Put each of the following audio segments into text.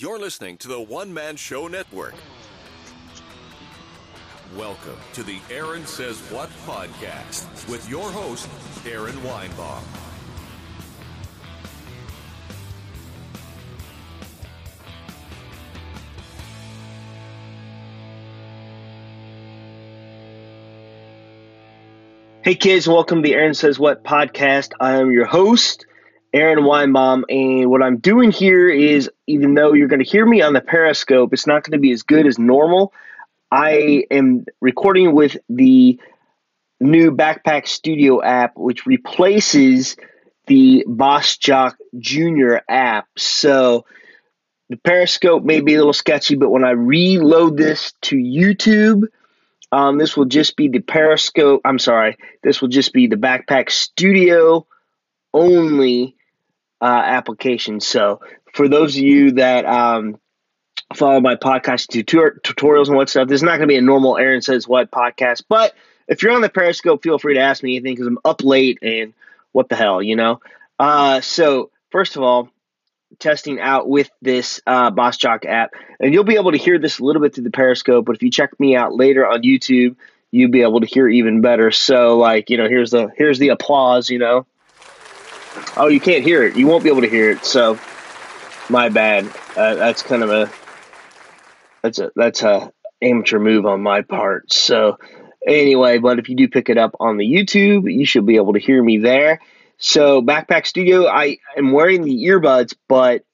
You're listening to the One Man Show Network. Welcome to the Aaron Says What podcast with your host, Aaron Weinbaum. Hey kids, welcome to the Aaron Says What podcast. I am your host, Aaron Weinbaum, and what I'm doing here is even though you're going to hear me on the Periscope, it's not going to be as good as normal. I am recording with the new Backpack Studio app, which replaces the Bossjock Junior app. So the Periscope may be a little sketchy, but when I reload this to YouTube, um, this will just be the Periscope. I'm sorry. This will just be the Backpack Studio only uh, application. So for those of you that um, follow my podcast tutor- tutorials and what stuff, this is not going to be a normal Aaron Says What podcast. But if you're on the Periscope, feel free to ask me anything because I'm up late and what the hell, you know? Uh, so first of all, testing out with this uh, Bossjock app, and you'll be able to hear this a little bit through the Periscope. But if you check me out later on YouTube, you'll be able to hear even better. So, like, you know, here's the here's the applause. You know, oh, you can't hear it. You won't be able to hear it. So, my bad. Uh, that's kind of a that's a that's a amateur move on my part. So, anyway, but if you do pick it up on the YouTube, you should be able to hear me there. So Backpack Studio, I am wearing the earbuds, but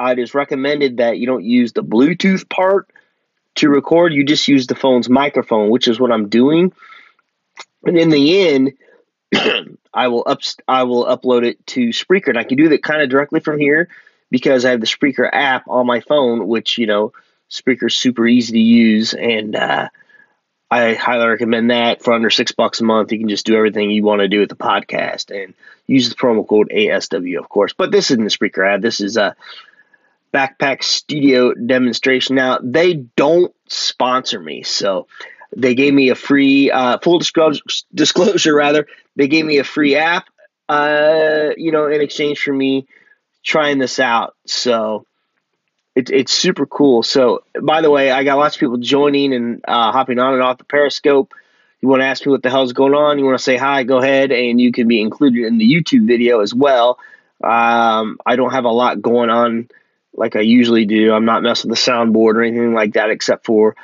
it is recommended that you don't use the Bluetooth part to record. You just use the phone's microphone, which is what I'm doing. And in the end, I will up I will upload it to Spreaker, and I can do that kind of directly from here because I have the Spreaker app on my phone, which you know Spreaker's super easy to use, and uh, I highly recommend that for under six bucks a month. You can just do everything you want to do with the podcast and use the promo code ASW, of course. But this isn't the Spreaker ad. This is a Backpack Studio demonstration. Now, they don't sponsor me. So they gave me a free, uh, full disclosure, disclosure, rather, they gave me a free app, uh, you know, in exchange for me trying this out. So it, it's super cool. So, by the way, I got lots of people joining and uh, hopping on and off the Periscope. You want to ask me what the hell's going on? You want to say hi? Go ahead, and you can be included in the YouTube video as well. Um, I don't have a lot going on like I usually do. I'm not messing with the soundboard or anything like that, except for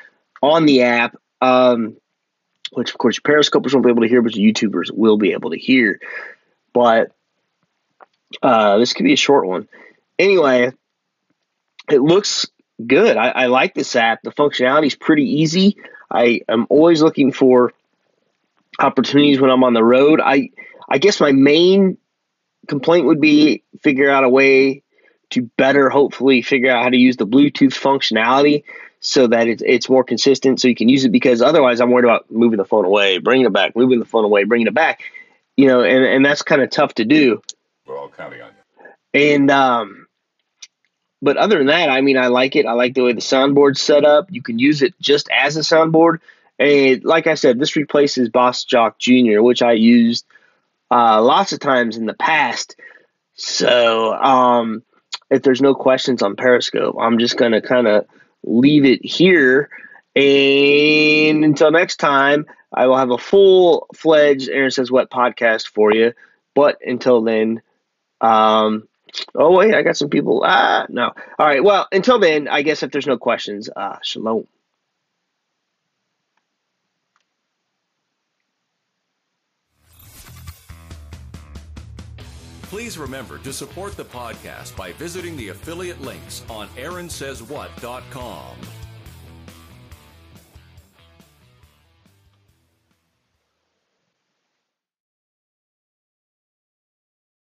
on the app, um, which of course your Periscopers won't be able to hear, but YouTubers will be able to hear. But uh, this could be a short one. Anyway, it looks good. I, I like this app. The functionality is pretty easy. I am always looking for opportunities when I'm on the road. I I guess my main complaint would be figure out a way to better hopefully figure out how to use the Bluetooth functionality so that it's, it's more consistent so you can use it because otherwise I'm worried about moving the phone away, bringing it back, moving the phone away, bringing it back. You know, and, and that's kind of tough to do. All counting on you. And um but other than that, I mean, I like it. I like the way the soundboard's set up. You can use it just as a soundboard. And like I said, this replaces Bossjock Jr., which I used uh, lots of times in the past. So um, if there's no questions on Periscope, I'm just going to kind of leave it here. And until next time, I will have a full fledged Aaron Says What podcast for you. But until then, um, Oh wait, I got some people. Ah, no. All right. Well, until then, I guess if there's no questions, uh, shalom. Please remember to support the podcast by visiting the affiliate links on AaronSaysWhat.com.